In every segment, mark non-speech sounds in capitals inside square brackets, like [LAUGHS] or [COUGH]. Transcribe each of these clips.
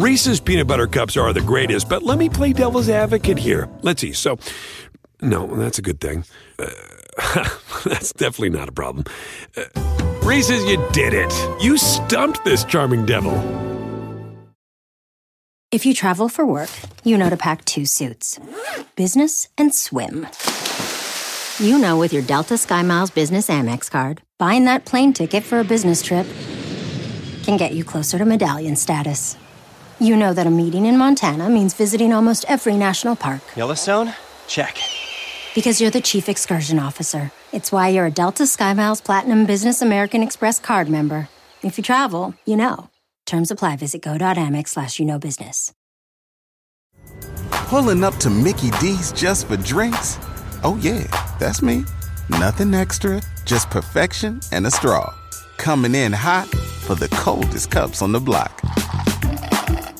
Reese's peanut butter cups are the greatest, but let me play devil's advocate here. Let's see. So, no, that's a good thing. Uh, [LAUGHS] that's definitely not a problem. Uh, Reese's, you did it. You stumped this charming devil. If you travel for work, you know to pack two suits business and swim. You know, with your Delta Sky Miles Business Amex card, buying that plane ticket for a business trip can get you closer to medallion status. You know that a meeting in Montana means visiting almost every national park. Yellowstone? Check. Because you're the chief excursion officer. It's why you're a Delta SkyMiles Platinum Business American Express card member. If you travel, you know. Terms apply. Visit go.amex slash you know business. Pulling up to Mickey D's just for drinks? Oh, yeah, that's me. Nothing extra, just perfection and a straw. Coming in hot for the coldest cups on the block.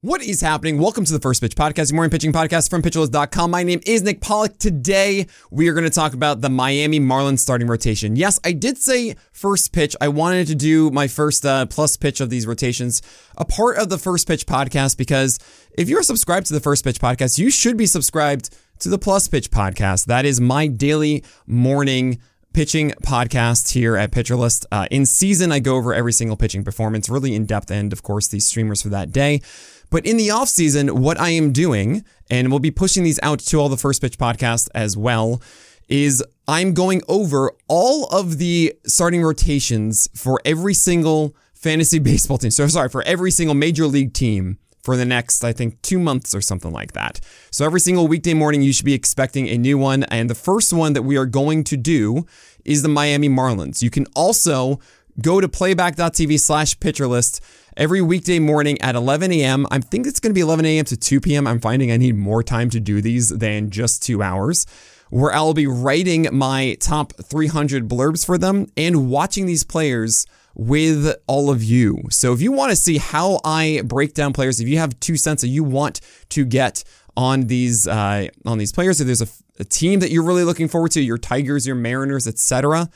What is happening? Welcome to the First Pitch Podcast, morning pitching podcast from pitcherlist.com. My name is Nick Pollack. Today, we are going to talk about the Miami Marlins starting rotation. Yes, I did say first pitch. I wanted to do my first uh, plus pitch of these rotations, a part of the First Pitch Podcast, because if you're subscribed to the First Pitch Podcast, you should be subscribed to the Plus Pitch Podcast. That is my daily morning pitching podcast here at Pitcherlist. Uh, in season, I go over every single pitching performance, really in depth, and of course, these streamers for that day. But in the off season, what I am doing, and we'll be pushing these out to all the first pitch podcasts as well, is I'm going over all of the starting rotations for every single fantasy [LAUGHS] baseball team. So sorry, for every single major league team for the next, I think, two months or something like that. So every single weekday morning, you should be expecting a new one. And the first one that we are going to do is the Miami Marlins. You can also go to playback.tv slash pitcherlist every weekday morning at 11 a.m. I think it's going to be 11 a.m. to 2 p.m. I'm finding I need more time to do these than just two hours, where I'll be writing my top 300 blurbs for them and watching these players with all of you. So if you want to see how I break down players, if you have two cents that you want to get on these uh, on these players, if there's a, a team that you're really looking forward to, your Tigers, your Mariners, etc.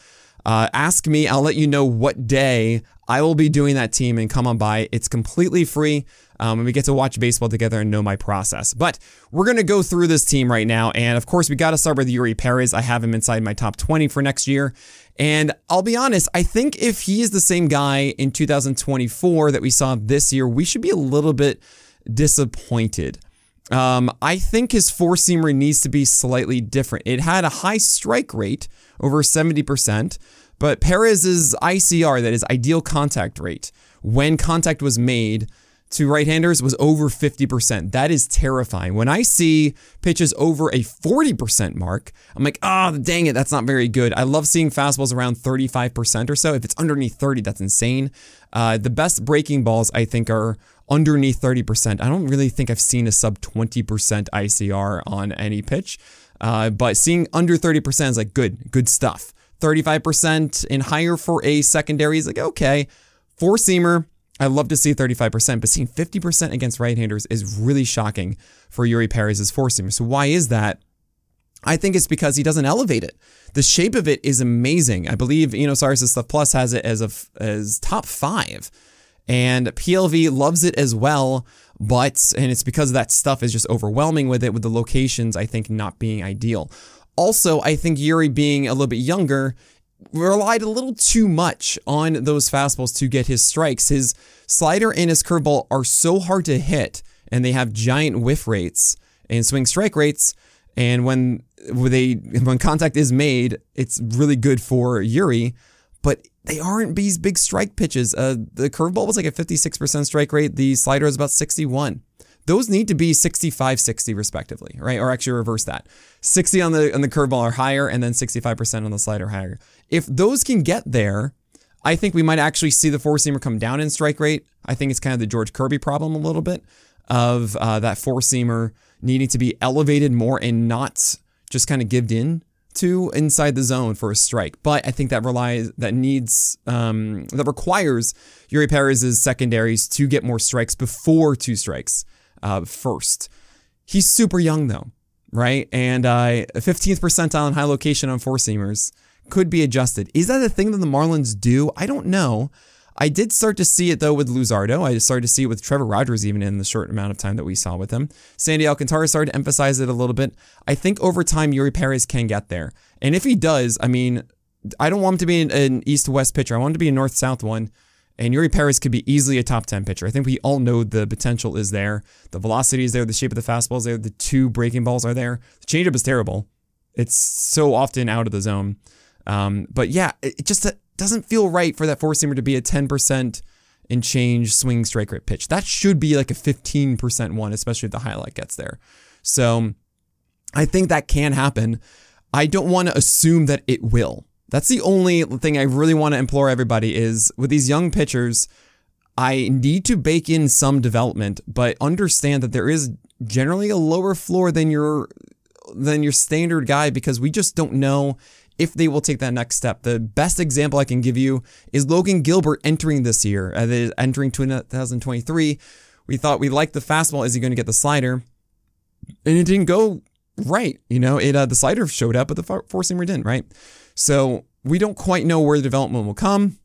Uh, ask me. I'll let you know what day I will be doing that team and come on by. It's completely free. Um, and we get to watch baseball together and know my process. But we're going to go through this team right now. And of course, we got to start with Eury Perez. I have him inside my top 20 for next year. And I'll be honest, I think if he is the same guy in 2024 that we saw this year, we should be a little bit disappointed. Um, I think his four seamer needs to be slightly different. It had a high strike rate, over 70%, but Perez's ICR, that is ideal contact rate, when contact was made to right handers was over 50%. That is terrifying. When I see pitches over a 40% mark, I'm like, oh, dang it, that's not very good. I love seeing fastballs around 35% or so. If it's underneath 30, that's insane. Uh, the best breaking balls, I think, are underneath 30%. I don't really think I've seen a sub 20% ICR on any pitch, uh, but seeing under 30% is like good, good stuff. 35% and higher for a secondary is like, okay. Four seamer, I love to see 35%, but seeing 50% against right handers is really shocking for Eury Perez's four seamer. So, why is that? I think it's because he doesn't elevate it. The shape of it is amazing. I believe know Stuff Plus has it as a as top five, and PLV loves it as well. But and it's because that stuff is just overwhelming with it, with the locations I think not being ideal. Also, I think Eury being a little bit younger relied a little too much on those fastballs to get his strikes. His slider and his curveball are so hard to hit, and they have giant whiff rates and swing strike rates. And when when they when contact is made, it's really good for Eury, but they aren't these big strike pitches. Uh, the curveball was like a 56% strike rate. The slider is about 61 those need to be 65 60 respectively right? Or actually reverse that. 60 on the on the curveball are higher and then 65% on the slider higher. If those can get there i think we might actually see the four seamer come down in strike rate. I think it's kind of the george kirby problem a little bit of uh, that four seamer needing to be elevated more and not just kind of gived in to inside the zone for a strike. But I think that relies that needs um, that requires Eury Perez's secondaries to get more strikes before two strikes uh, first. He's super young though, right? And uh, 15th percentile in high location on four seamers could be adjusted. Is that a thing that the Marlins do? I don't know. I did start to see it though with Luzardo. I started to see it with Trevor Rogers even in the short amount of time that we saw with him. Sandy Alcantara started to emphasize it a little bit. I think over time Eury Perez can get there. And if he does, I mean, I don't want him to be an east-west pitcher. I want him to be a north-south one. And Eury Perez could be easily a top 10 pitcher. I think we all know the potential is there. The velocity is there. The shape of the fastball is there. The two breaking balls are there. The changeup is terrible. It's so often out of the zone. Um, but yeah, it just doesn't feel right for that four seamer to be a 10% and change swing strike rate pitch. That should be like a 15% one, especially if the highlight gets there. So I think that can happen. I don't want to assume that it will. That's the only thing I really want to implore everybody is with these young pitchers, I need to bake in some development, but understand that there is generally a lower floor than your than your standard guy because we just don't know if they will take that next step. The best example I can give you is Logan Gilbert entering this year, uh, entering 2023. We thought we liked the fastball. Is he going to get the slider? And it didn't go right. You know, it uh, the slider showed up, but the four seamer didn't. Right. So we don't quite know where the development will come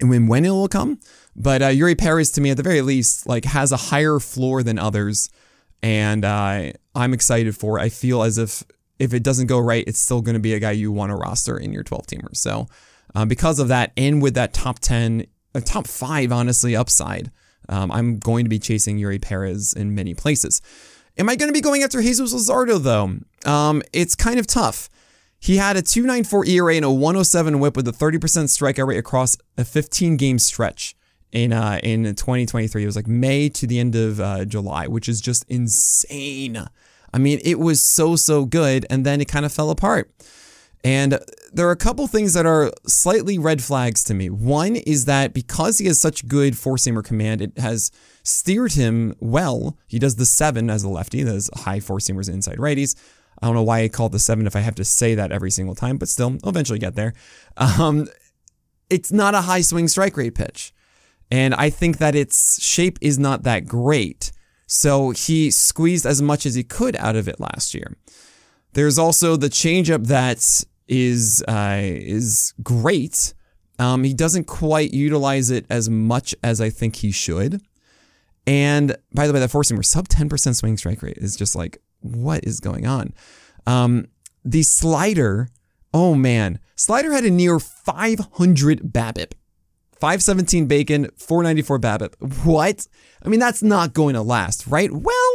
and when, when it will come. But uh, Eury Perez, to me, at the very least, like has a higher floor than others, and uh, I'm excited for. It. I feel as if if it doesn't go right, it's still going to be a guy you want to roster in your 12 teamers. So uh, because of that, and with that top 10, uh, top five, honestly, upside, um, I'm going to be chasing Eury Perez in many places. Am I going to be going after Jesus Luzardo though? Um, it's kind of tough. He had a 294 ERA and a 107 whip with a 30% strikeout rate across a 15 game stretch in uh, in 2023. It was like May to the end of uh, July, which is just insane. I mean, it was so so good, and then it kind of fell apart. And there are a couple things that are slightly red flags to me. One is that because he has such good four seamer command, it has steered him well. He does the seven as a lefty, those high four seamers inside righties. I don't know why I call the seven if I have to say that every single time, but still, I'll eventually get there. Um, it's not a high swing strike rate pitch. And I think that its shape is not that great. So he squeezed as much as he could out of it last year. There's also the changeup that is uh, is great. Um, he doesn't quite utilize it as much as I think he should. And by the way, that four seamer sub 10% swing strike rate is just like what is going on? Um, the slider, oh man, slider had a near 500 BABIP. 517 bacon, 494 BABIP. What? I mean, that's not going to last, right? Well,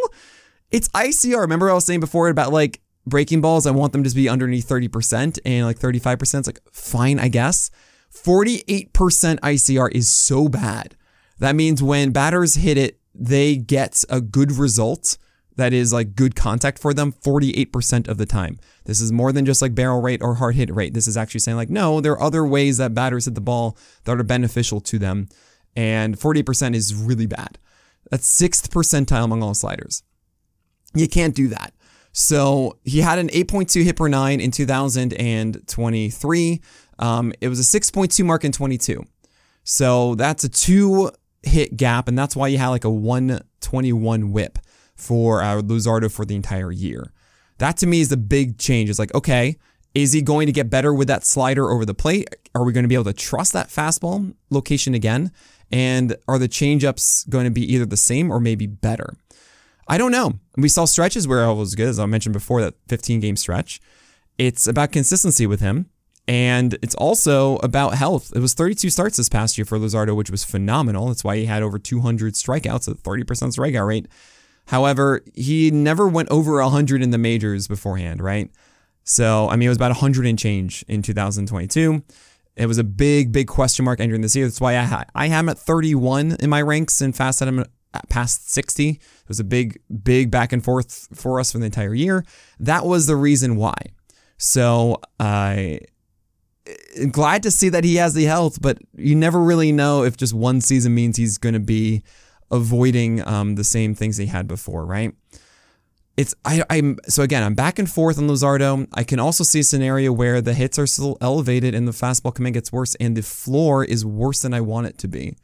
it's ICR. Remember I was saying before about like breaking balls, I want them to be underneath 30% and like 35%. It's like, fine, I guess. 48% ICR is so bad. That means when batters hit it, they get a good result that is like good contact for them 48% of the time. This is more than just like barrel rate or hard hit rate. This is actually saying like, no, there are other ways that batters hit the ball that are beneficial to them. And 40% is really bad. That's sixth percentile among all sliders. You can't do that. So he had an 8.2 hit per nine in 2023. Um, it was a 6.2 mark in 22. So that's a two hit gap, and that's why you had like a 121 whip for uh, Luzardo for the entire year. That to me is the big change. It's like, okay, is he going to get better with that slider over the plate? Are we going to be able to trust that fastball location again? And are the changeups going to be either the same or maybe better? I don't know. We saw stretches where it was good, as I mentioned before, that 15 game stretch. It's about consistency with him. And it's also about health. It was 32 starts this past year for Luzardo, which was phenomenal. That's why he had over 200 strikeouts, a 30% strikeout rate. However, he never went over 100 in the majors beforehand, right? So, I mean, it was about 100 and change in 2022. It was a big, big question mark entering this year. That's why I, ha- I him at 31 in my ranks and fast at him past 60. It was a big, big back and forth for us for the entire year. That was the reason why. So I uh, glad to see that he has the health, but you never really know if just one season means he's going to be avoiding um, the same things he had before, right? It's I, I'm so again I'm back and forth on Luzardo. I can also see a scenario where the hits are still elevated and the fastball command gets worse, and the floor is worse than I want it to be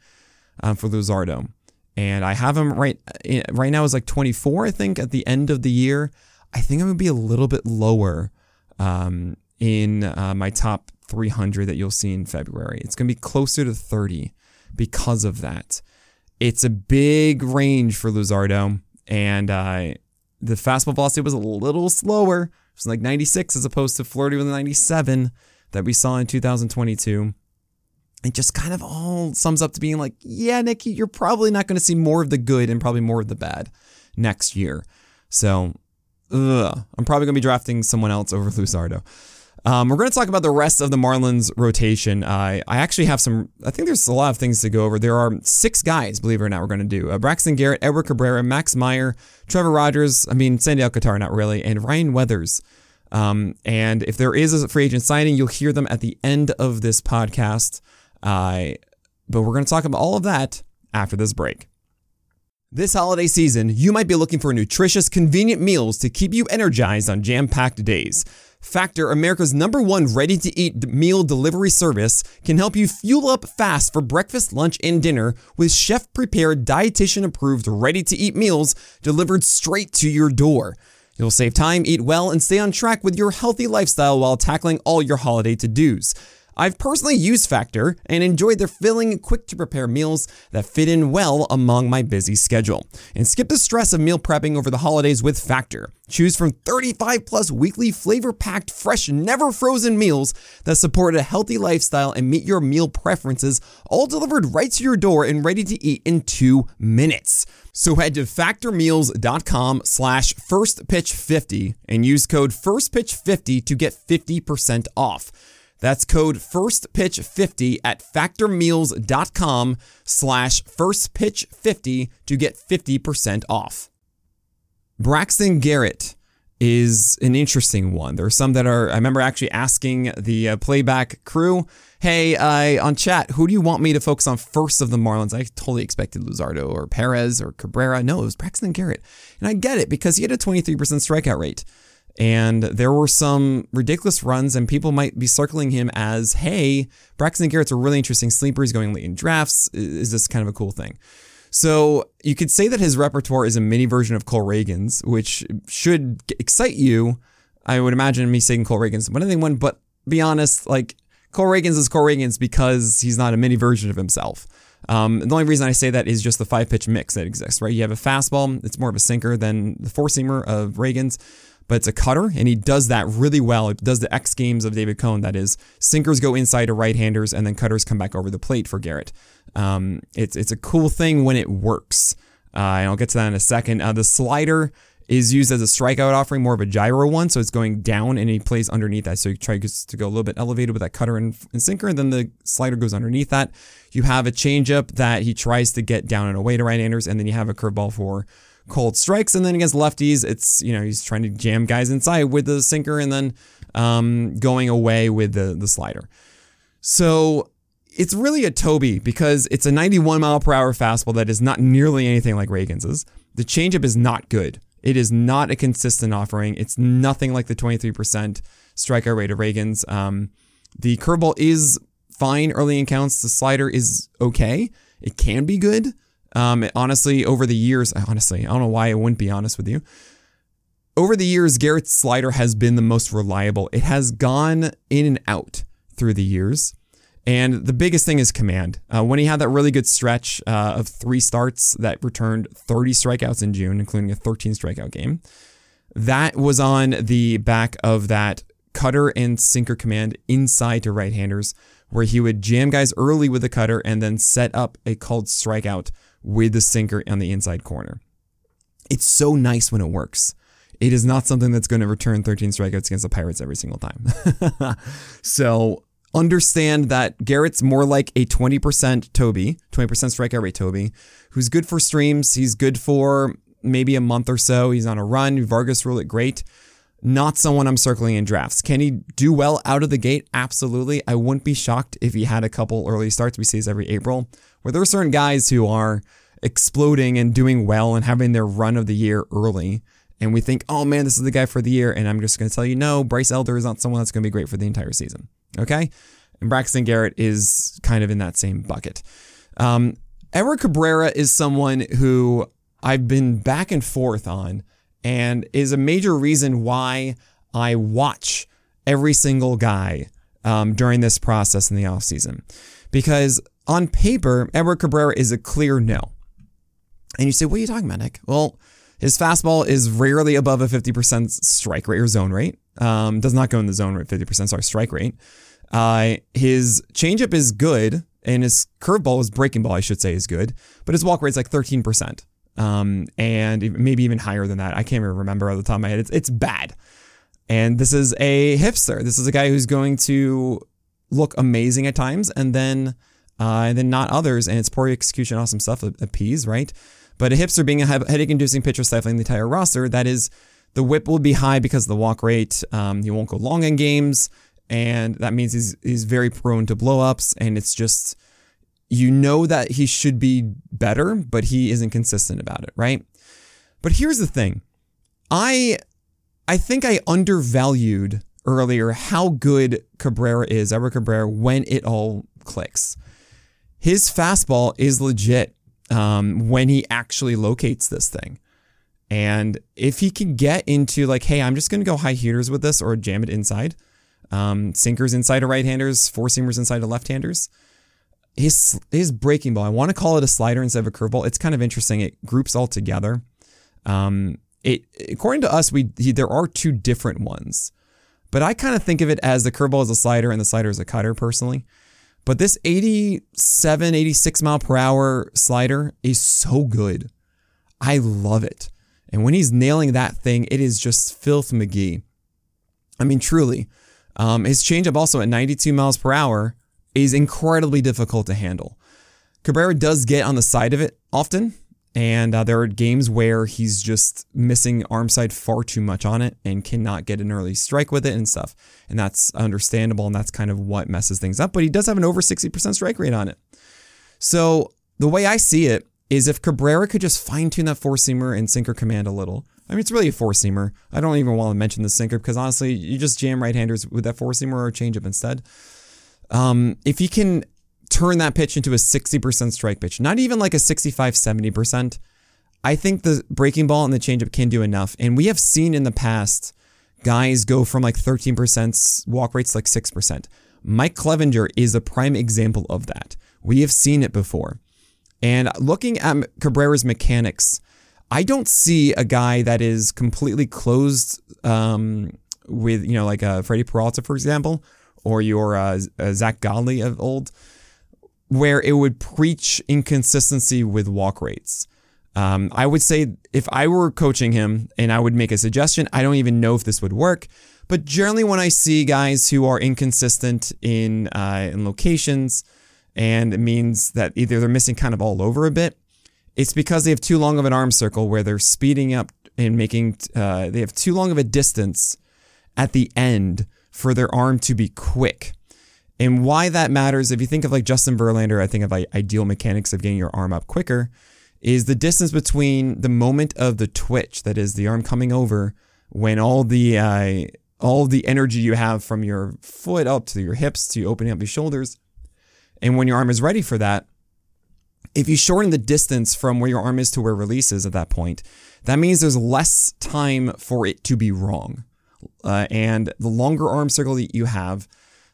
um, for Luzardo and I have him right eh, right now is like 24, I think, at the end of the year. I think I'm gonna be a little bit lower um, in uh, my top 300 that you'll see in February. It's gonna be closer to 30 because of that. It's a big range for Luzardo, and uh, the fastball velocity was a little slower. It was like 96 as opposed to flirting with 97 that we saw in 2022 it just kind of all sums up to being like, yeah, Nicky, you're probably not going to see more of the good and probably more of the bad next year. So, ugh, I'm probably going to be drafting someone else over Luzardo. Um, we're going to talk about the rest of the Marlins rotation. Uh, I actually have some, I think there's a lot of things to go over. There are six guys, believe it or not, we're going to do uh, Braxton Garrett, Edward Cabrera, Max Meyer, Trevor Rogers, I mean, Sandy Alcantara, not really, and Ryan Weathers. Um, and if there is a free agent signing, you'll hear them at the end of this podcast. Uh, but we're going to talk about all of that after this break. This holiday season, you might be looking for nutritious, convenient meals to keep you energized on jam packed days. Factor, America's number one ready to eat meal delivery service, can help you fuel up fast for breakfast, lunch, and dinner with chef prepared, dietitian approved, ready to eat meals delivered straight to your door. You'll save time, eat well, and stay on track with your healthy lifestyle while tackling all your holiday to dos. I've personally used Factor and enjoyed their filling, quick to prepare meals that fit in well among my busy schedule. And skip the stress of meal prepping over the holidays with Factor. Choose from 35 plus weekly flavor packed, fresh, never frozen meals that support a healthy lifestyle and meet your meal preferences, all delivered right to your door and ready to eat in two minutes. So head to factormeals.com slash firstpitch50 and use code firstpitch50 to get 50% off. That's code FIRSTPITCH50 at factormeals.com slash FIRSTPITCH50 to get 50% off. Braxton Garrett is an interesting one. There are some that are, I remember actually asking the uh, playback crew, hey, uh, on chat, who do you want me to focus on first of the Marlins? I totally expected Luzardo or Perez or Cabrera. No, it was Braxton Garrett. And I get it because he had a 23% strikeout rate. And there were some ridiculous runs, and people might be circling him as, hey, Braxton Garrett's a really interesting sleeper. He's going late in drafts. Is this kind of a cool thing? So you could say that his repertoire is a mini version of Cole Ragans, which should excite you. I would imagine me saying Cole Ragans one anyone, but be honest, like Cole Ragans is Cole Ragans because he's not a mini version of himself. Um, the only reason I say that is just the five pitch mix that exists, right? You have a fastball, it's more of a sinker than the four seamer of Ragans but it's a cutter, and he does that really well. It does the X games of David Cone. That is, sinkers go inside to right-handers, and then cutters come back over the plate for Garrett. Um, it's it's a cool thing when it works. Uh, and I'll get to that in a second. Uh, the slider is used as a strikeout offering, more of a gyro one, so it's going down, and he plays underneath that. So he tries to go a little bit elevated with that cutter and, and sinker, and then the slider goes underneath that. You have a changeup that he tries to get down and away to right-handers, and then you have a curveball for cold strikes. And then against lefties, it's, you know, he's trying to jam guys inside with the sinker and then um, going away with the, the slider. So it's really a Toby because it's a 91 mile per hour fastball that is not nearly anything like Ragans's. The changeup is not good. It is not a consistent offering. It's nothing like the 23% strikeout rate of Ragans'. Um, the curveball is fine early in counts. The slider is okay. It can be good. Um, honestly, over the years, honestly, I don't know why I wouldn't be honest with you. over the years, Garrett's slider has been the most reliable. It has gone in and out through the years. And the biggest thing is command. Uh, when he had that really good stretch uh, of three starts that returned 30 strikeouts in June, including a 13 strikeout game, that was on the back of that cutter and sinker command inside to right handers, where he would jam guys early with the cutter and then set up a called strikeout with the sinker on the inside corner. It's so nice when it works. It is not something that's going to return 13 strikeouts against the Pirates every single time. [LAUGHS] so understand that Garrett's more like a 20% Toby, 20% strikeout rate Toby, who's good for streams. He's good for maybe a month or so. He's on a run. Vargas rule it great. Not someone I'm circling in drafts. Can he do well out of the gate? Absolutely. I wouldn't be shocked if he had a couple early starts. We see this every April, where there are certain guys who are exploding and doing well and having their run of the year early. And we think, oh man, this is the guy for the year. And I'm just going to tell you, no, Bryce Elder is not someone that's going to be great for the entire season. Okay. And Braxton Garrett is kind of in that same bucket. Um, Edward Cabrera is someone who I've been back and forth on and is a major reason why I watch every single guy um, during this process in the offseason. Because on paper, Edward Cabrera is a clear no. And you say, what are you talking about, Nick? Well, his fastball is rarely above a 50% strike rate or zone rate. Um, does not go in the zone rate, 50%, sorry, strike rate. Uh, his changeup is good, and his curveball, his breaking ball, I should say, is good, but his walk rate is like 13%. Um, and maybe even higher than that. I can't even remember off the top of my head. It's, it's bad. And this is a hipster. This is a guy who's going to look amazing at times and then uh, and then not others. And it's poor execution, awesome stuff, appease, right? But a hipster being a headache inducing pitcher stifling the entire roster, that is, the whip will be high because of the walk rate. Um, he won't go long in games. And that means he's, he's very prone to blowups. And it's just, you know that he should be better, but he isn't consistent about it, right? But here's the thing. I I think I undervalued earlier how good Cabrera is, Ever Cabrera, when it all clicks. His fastball is legit um, when he actually locates this thing. And if he can get into like, hey, I'm just going to go high heaters with this or jam it inside, um, sinkers inside of right handers, four seamers inside of left handers, his his breaking ball. I want to call it a slider instead of a curveball. It's kind of interesting. It groups all together. Um, it according to us, we he, there are two different ones, but I kind of think of it as the curveball is a slider and the slider is a cutter personally. But this 87, 86 mile per hour slider is so good. I love it. And when he's nailing that thing, it is just filth McGee. I mean, truly. Um, his changeup also at 92 miles per hour is incredibly difficult to handle. Cabrera does get on the side of it often, and uh, there are games where he's just missing arm side far too much on it and cannot get an early strike with it and stuff. And that's understandable. And that's kind of what messes things up. But he does have an over 60% strike rate on it. So the way I see it is if Cabrera could just fine tune that four seamer and sinker command a little. I mean, it's really a four seamer. I don't even want to mention the sinker because honestly, you just jam right handers with that four seamer or a changeup instead. Um, if he can turn that pitch into a 60% strike pitch, not even like a 65, 70%. I think the breaking ball and the changeup can do enough. And we have seen in the past guys go from like 13% walk rates like 6%. Mike Clevinger is a prime example of that. We have seen it before. And looking at Cabrera's mechanics, I don't see a guy that is completely closed um, with, you know, like a Freddie Peralta, for example, or your uh, Zack Godley of old where it would preach inconsistency with walk rates. Um, I would say if I were coaching him and I would make a suggestion, I don't even know if this would work. But generally, when I see guys who are inconsistent in uh, in locations, and it means that either they're missing kind of all over a bit, it's because they have too long of an arm circle where they're speeding up and making uh, they have too long of a distance at the end for their arm to be quick. And why that matters, if you think of like Justin Verlander, I think of like ideal mechanics of getting your arm up quicker, is the distance between the moment of the twitch, that is the arm coming over, when all the uh, all the energy you have from your foot up to your hips to opening up your shoulders, and when your arm is ready for that, if you shorten the distance from where your arm is to where release is at that point, that means there's less time for it to be wrong. Uh, and the longer arm circle that you have,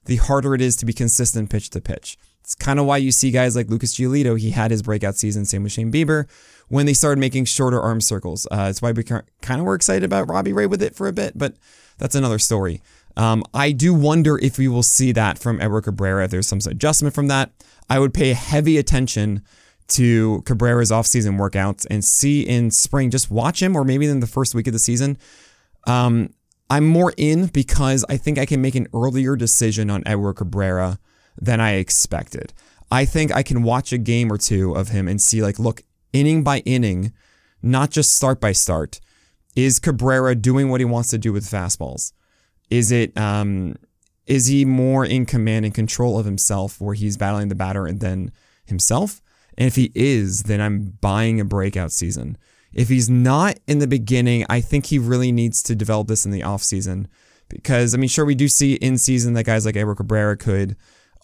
the harder it is to be consistent pitch to pitch. It's kind of why you see guys like Lucas Giolito, he had his breakout season, same with Shane Bieber, when they started making shorter arm circles. Uh, it's why we kind of were excited about Robbie Ray with it for a bit, but that's another story. Um, I do wonder if we will see that from Edward Cabrera, if there's some adjustment from that. I would pay heavy attention to Cabrera's offseason workouts and see in spring, just watch him or maybe in the first week of the season. Um, I'm more in because I think I can make an earlier decision on Edward Cabrera than I expected. I think I can watch a game or two of him and see, like, look, inning by inning, not just start by start, is Cabrera doing what he wants to do with fastballs? Is it um, is he more in command and control of himself where he's battling the batter and then himself? And if he is, then I'm buying a breakout season. If he's not in the beginning, I think he really needs to develop this in the offseason. Because, I mean, sure, we do see in season that guys like Edward Cabrera could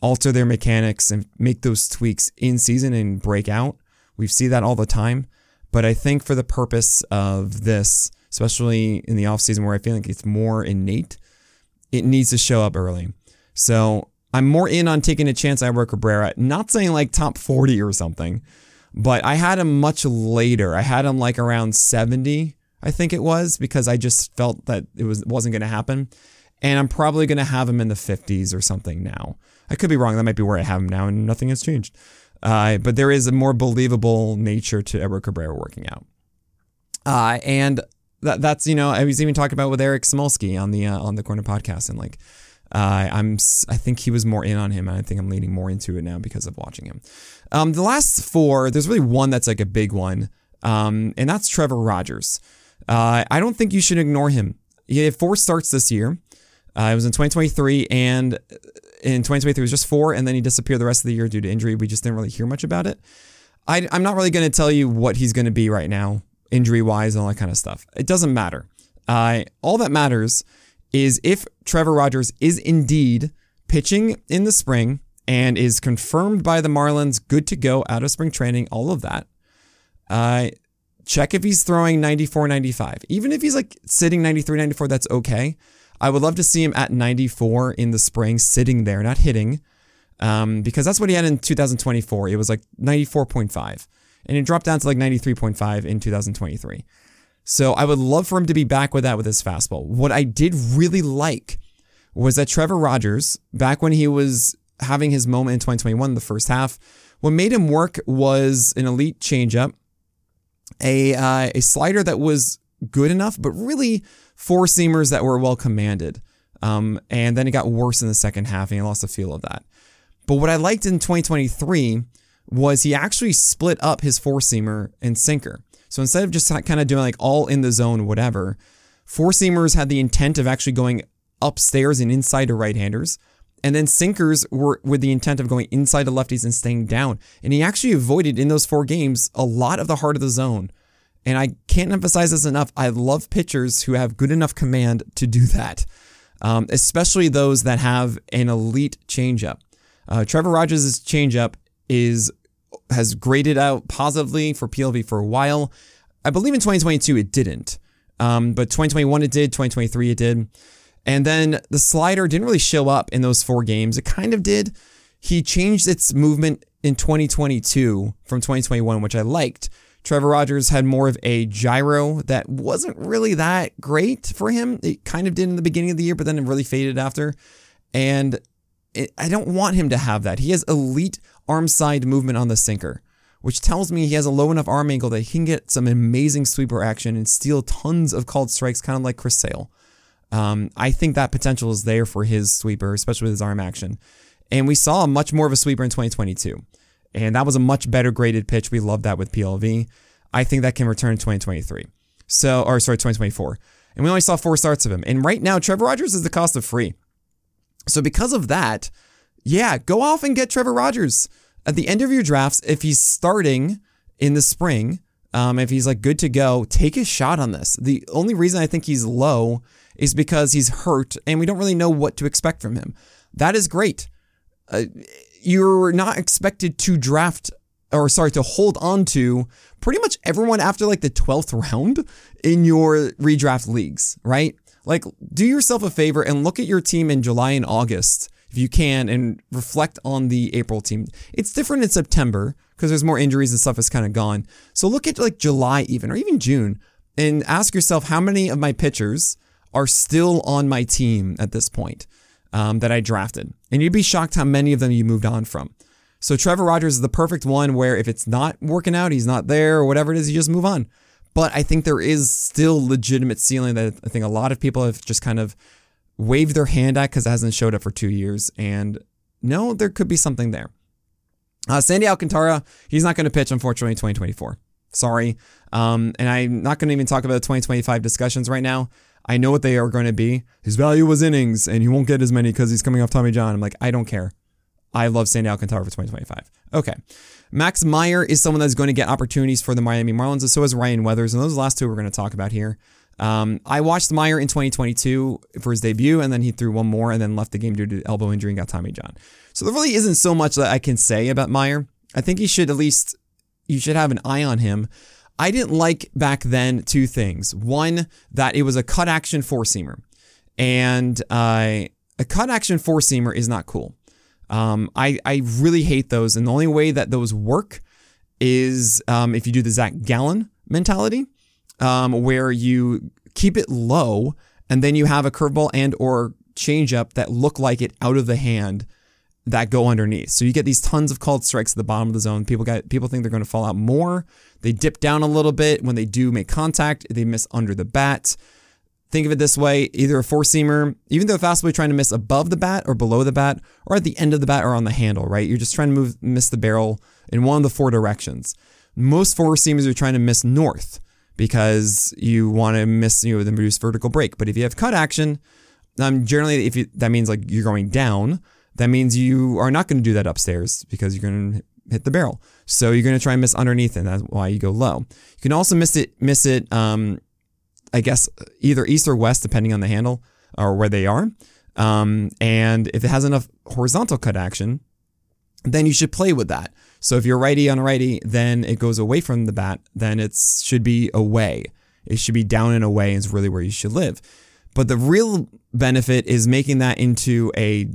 alter their mechanics and make those tweaks in season and break out. We see that all the time. But I think for the purpose of this, especially in the offseason where I feel like it's more innate, it needs to show up early. So I'm more in on taking a chance on Edward Cabrera, not saying like top 40 or something, but I had him much later. I had him like around 70, I think it was, because I just felt that it was wasn't going to happen. And I'm probably going to have him in the 50s or something now. I could be wrong. That might be where I have him now, and nothing has changed. Uh, but there is a more believable nature to Edward Cabrera working out. Uh, and that, that's you know I was even talking about with Eric Samulski on the uh, on the Corner podcast, and like uh, I'm I think he was more in on him, I think I'm leaning more into it now because of watching him. Um, the last four, there's really one that's like a big one, um, and that's Trevor Rogers. Uh, I don't think you should ignore him. He had four starts this year. Uh, it was in 2023, and in 2023 it was just four, and then he disappeared the rest of the year due to injury. We just didn't really hear much about it. I, I'm not really going to tell you what he's going to be right now, injury wise, and all that kind of stuff. It doesn't matter. Uh, all that matters is if Trevor Rogers is indeed pitching in the spring and is confirmed by the Marlins, good to go out of spring training, all of that. Uh, check if he's throwing 94, 95. Even if he's like sitting 93, 94, that's okay. I would love to see him at 94 in the spring, sitting there, not hitting, um, because that's what he had in 2024. It was like 94.5, and it dropped down to like 93.5 in 2023. So I would love for him to be back with that with his fastball. What I did really like was that Trevor Rogers, back when he was having his moment in 2021, the first half, what made him work was an elite changeup, a uh, a slider that was good enough, but really four seamers that were well commanded. Um, and then it got worse in the second half, and he lost the feel of that. But what I liked in 2023 was he actually split up his four seamer and sinker. So instead of just kind of doing like all in the zone, whatever, four seamers had the intent of actually going upstairs and inside to right handers. And then sinkers were with the intent of going inside to lefties and staying down. And he actually avoided in those four games a lot of the heart of the zone. And I can't emphasize this enough. I love pitchers who have good enough command to do that, um, especially those that have an elite changeup. Uh, Trevor Rogers' changeup is has graded out positively for PLV for a while. I believe in 2022 it didn't, um, but 2021 it did, 2023 it did. And then the slider didn't really show up in those four games. It kind of did. He changed its movement in 2022 from 2021, which I liked. Trevor Rogers had more of a gyro that wasn't really that great for him. It kind of did in the beginning of the year, but then it really faded after. And I don't want him to have that. He has elite arm side movement on the sinker, which tells me he has a low enough arm angle that he can get some amazing sweeper action and steal tons of called strikes, kind of like Chris Sale. Um, I think that potential is there for his sweeper, especially with his arm action. And we saw much more of a sweeper in 2022. And that was a much better graded pitch. We love that with PLV. I think that can return in 2023. So, or sorry, 2024. And we only saw four starts of him. And right now, Trevor Rogers is the cost of free. So because of that, yeah, go off and get Trevor Rogers at the end of your drafts. If he's starting in the spring, um, if he's like good to go, take a shot on this. The only reason I think he's low is because he's hurt and we don't really know what to expect from him. That is great. Uh, you're not expected to draft or sorry, to hold on to pretty much everyone after like the 12th round in your redraft leagues, right? Like, do yourself a favor and look at your team in July and August if you can and reflect on the April team. It's different in September because there's more injuries and stuff is kind of gone. So look at like July even or even June and ask yourself how many of my pitchers are still on my team at this point um, that I drafted. And you'd be shocked how many of them you moved on from. So Trevor Rogers is the perfect one where if it's not working out, he's not there or whatever it is, you just move on. But I think there is still legitimate ceiling that I think a lot of people have just kind of waved their hand at because it hasn't showed up for two years. And no, there could be something there. Uh, Sandy Alcantara, he's not going to pitch, unfortunately, in 2024. Sorry. Um, and I'm not going to even talk about the 2025 discussions right now. I know what they are going to be. His value was innings, and he won't get as many because he's coming off Tommy John. I'm like, I don't care. I love Sandy Alcantara for 2025. Okay. Max Meyer is someone that's going to get opportunities for the Miami Marlins, and so is Ryan Weathers. And those last two we're going to talk about here. Um, I watched Meyer in 2022 for his debut, and then he threw one more and then left the game due to elbow injury and got Tommy John. So there really isn't so much that I can say about Meyer. I think he should at least, you should have an eye on him. I didn't like back then two things. One, that it was a cut action four seamer, and uh, a cut action four seamer is not cool. Um, I I really hate those, and the only way that those work is um, if you do the Zac Gallen mentality, um, where you keep it low and then you have a curveball and or changeup that look like it out of the hand that go underneath. So you get these tons of called strikes at the bottom of the zone. People get people think they're going to fall out more. They dip down a little bit when they do make contact. They miss under the bat. Think of it this way: either a four seamer, even though fastball, trying to miss above the bat or below the bat, or at the end of the bat or on the handle. Right? You're just trying to move miss the barrel in one of the four directions. Most four seamers are trying to miss north because you want to miss you know the reduced vertical break. But if you have cut action, um, generally if you, that means like you're going down, that means you are not going to do that upstairs because you're going to hit the barrel. So you're going to try and miss underneath, and that's why you go low. You can also miss it, miss it. Um, I guess either east or west, depending on the handle or where they are. Um, and if it has enough horizontal cut action, then you should play with that. So if you're righty on a righty, then it goes away from the bat, then it should be away. It should be down and away is really where you should live. But the real benefit is making that into a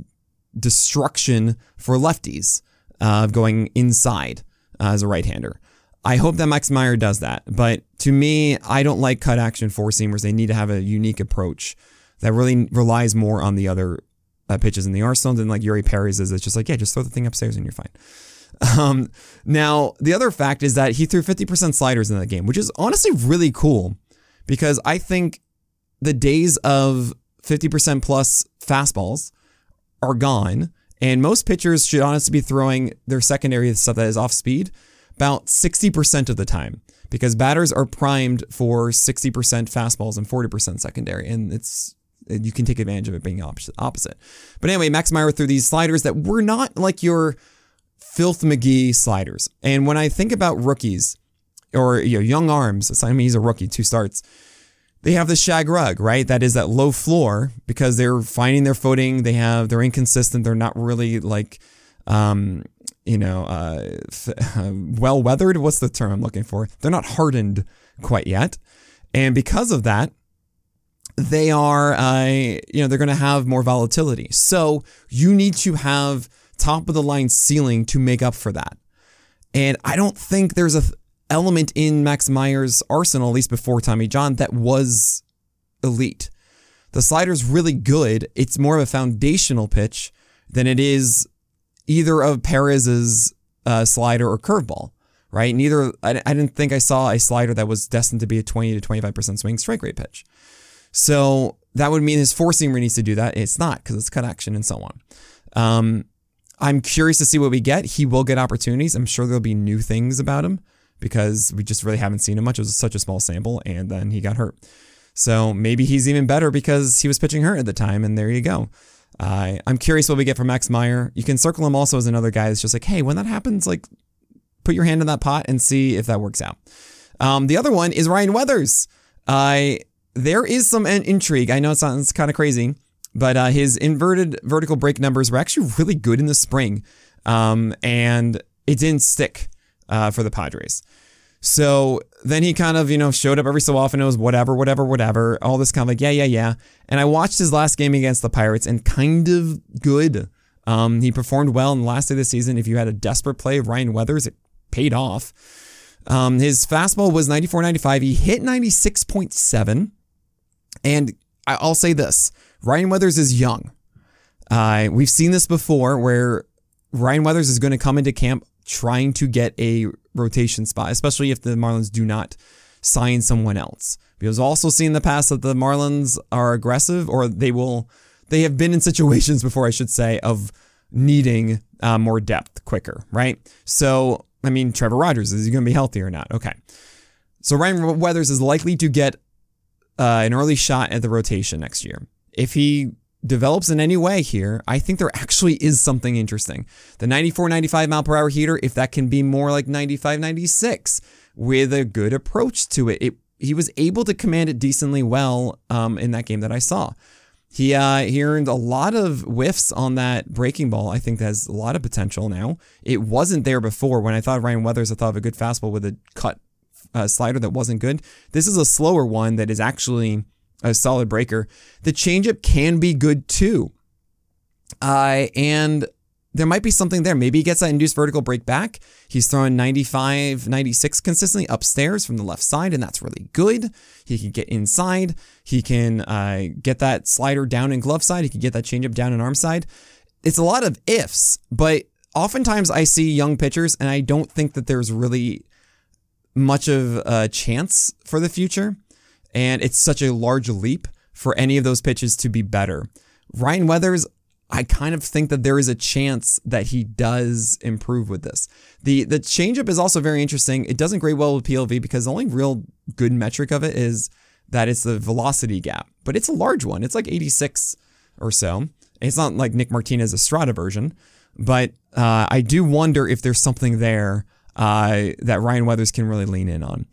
destruction for lefties of uh, going inside uh, as a right-hander. I hope that Max Meyer does that. But to me, I don't like cut action four seamers. They need to have a unique approach that really relies more on the other uh, pitches in the arsenal than like Eury Perez is. It's just like, yeah, just throw the thing upstairs and you're fine. [LAUGHS] Um, now, the other fact is that he threw 50% sliders in that game, which is honestly really cool because I think the days of 50% plus fastballs are gone. And most pitchers should honestly be throwing their secondary stuff that is off speed about 60% of the time because batters are primed for 60% fastballs and 40% secondary. And it's you can take advantage of it being opposite. But anyway, Max Meyer threw these sliders that were not like your Filth McGee sliders. And when I think about rookies or you know, young arms, I mean, he's a rookie, two starts. They have the shag rug, right? That is that low floor because they're finding their footing. They have they're inconsistent. They're not really like, um, you know, uh, [LAUGHS] well weathered. What's the term I'm looking for? They're not hardened quite yet, and because of that, they are, uh, you know, they're going to have more volatility. So you need to have top of the line ceiling to make up for that. And I don't think there's a th- element in Max Meyer's arsenal, at least before Tommy John, that was elite. The slider's really good. It's more of a foundational pitch than it is either of Perez's uh, slider or curveball, right? Neither, I, I didn't think I saw a slider that was destined to be a 20 to 25% swing strike rate pitch. So that would mean his four seamer needs to do that. It's not because it's cut action and so on. Um, I'm curious to see what we get. He will get opportunities. I'm sure there'll be new things about him because we just really haven't seen him much. It was such a small sample, and then he got hurt. So maybe he's even better because he was pitching hurt at the time, and there you go. Uh, I'm curious what we get from Max Meyer. You can circle him also as another guy that's just like, hey, when that happens, like, put your hand in that pot and see if that works out. Um, the other one is Ryan Weathers. Uh, there is some intrigue. I know it sounds kind of crazy. But uh, his inverted vertical break numbers were actually really good in the spring, um, and it didn't stick. uh, for the Padres. So then he kind of, you know, showed up every so often. It was whatever, whatever, whatever. All this kind of like, yeah, yeah, yeah. And I watched his last game against the Pirates and kind of good. Um, he performed well in the last day of the season. If you had a desperate play of Ryan Weathers, it paid off. Um, his fastball was 94 95. He hit 96.7. And I'll say this Ryan Weathers is young. Uh, we've seen this before where Ryan Weathers is going to come into camp trying to get a rotation spot, especially if the Marlins do not sign someone else. We've also seen in the past that the Marlins are aggressive or they will, they have been in situations before, I should say, of needing uh, more depth quicker, right? So, I mean, Trevor Rogers, is he going to be healthy or not? Okay. So Ryan Weathers is likely to get uh, an early shot at the rotation next year. If he develops in any way here, I think there actually is something interesting. The 94, 95 mile per hour heater, if that can be more like 95, 96 with a good approach to it, it he was able to command it decently well um, in that game that I saw. He uh, he earned a lot of whiffs on that breaking ball. I think that has a lot of potential now. It wasn't there before. When I thought Ryan Weathers, I thought of a good fastball with a cut uh, slider that wasn't good. This is a slower one that is actually a solid breaker. The changeup can be good too. Uh, and there might be something there. Maybe he gets that induced vertical break back. He's throwing 95, 96 consistently upstairs from the left side, and that's really good. He can get inside. He can uh, get that slider down in glove side. He can get that changeup down in arm side. It's a lot of ifs, but oftentimes I see young pitchers, and I don't think that there's really much of a chance for the future. And it's such a large leap for any of those pitches to be better. Ryan Weathers, I kind of think that there is a chance that he does improve with this. The the changeup is also very interesting. It doesn't grade well with PLV because the only real good metric of it is that it's the velocity gap, but it's a large one. It's like 86 or so. It's not like Nick Martinez Estrada version, but uh, I do wonder if there's something there uh, that Ryan Weathers can really lean in on.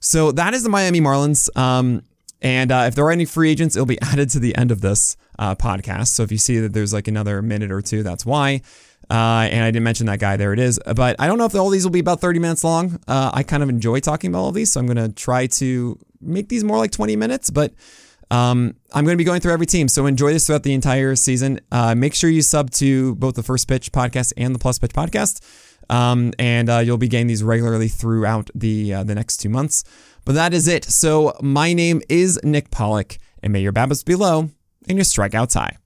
So that is the Miami Marlins. Um, and uh, if there are any free agents, it'll be [LAUGHS] added to the end of this uh, podcast. So if you see that there's like another minute or two, that's why. Uh, and I didn't mention that guy. There it is. But I don't know if all these will be about 30 minutes long. Uh, I kind of enjoy talking about all these. So I'm going to try to make these more like 20 minutes. But um, I'm going to be going through every team. So enjoy this throughout the entire season. Uh, make sure you sub to both the First Pitch podcast and the Plus Pitch podcast. Um, and uh, you'll be getting these regularly throughout the uh, the next two months. But that is it. So my name is Nick Pollack, and may your BABIPs be low and your strikeouts high.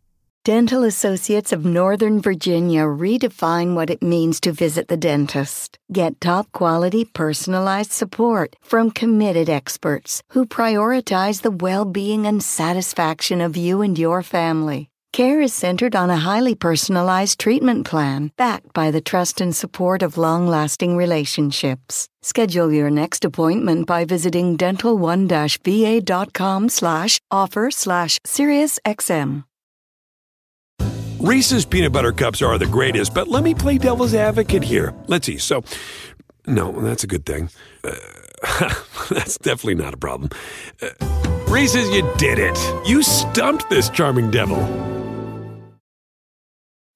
Dental Associates of Northern Virginia redefine what it means to visit the dentist. Get top quality personalized support from committed experts who prioritize the well being and satisfaction of you and your family. Care is centered on a highly personalized treatment plan backed by the trust and support of long lasting relationships. Schedule your next appointment by visiting dental1-va.com slash offer slash SiriusXM. Reese's peanut butter cups are the greatest, but let me play devil's advocate here. Let's see. So, no, that's a good thing. Uh, [LAUGHS] that's definitely not a problem. Uh, Reese's, you did it. You stumped this charming devil.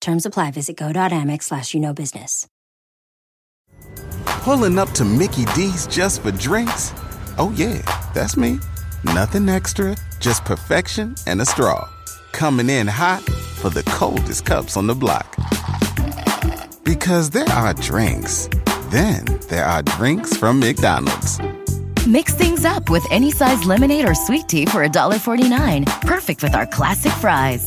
Terms apply. Visit go.amex slash you know business. Pulling up to Mickey D's just for drinks? Oh, yeah, that's me. Nothing extra, just perfection and a straw. Coming in hot for the coldest cups on the block. Because there are drinks, then there are drinks from McDonald's. Mix things up with any size lemonade or sweet tea for $1.49. Perfect with our classic fries.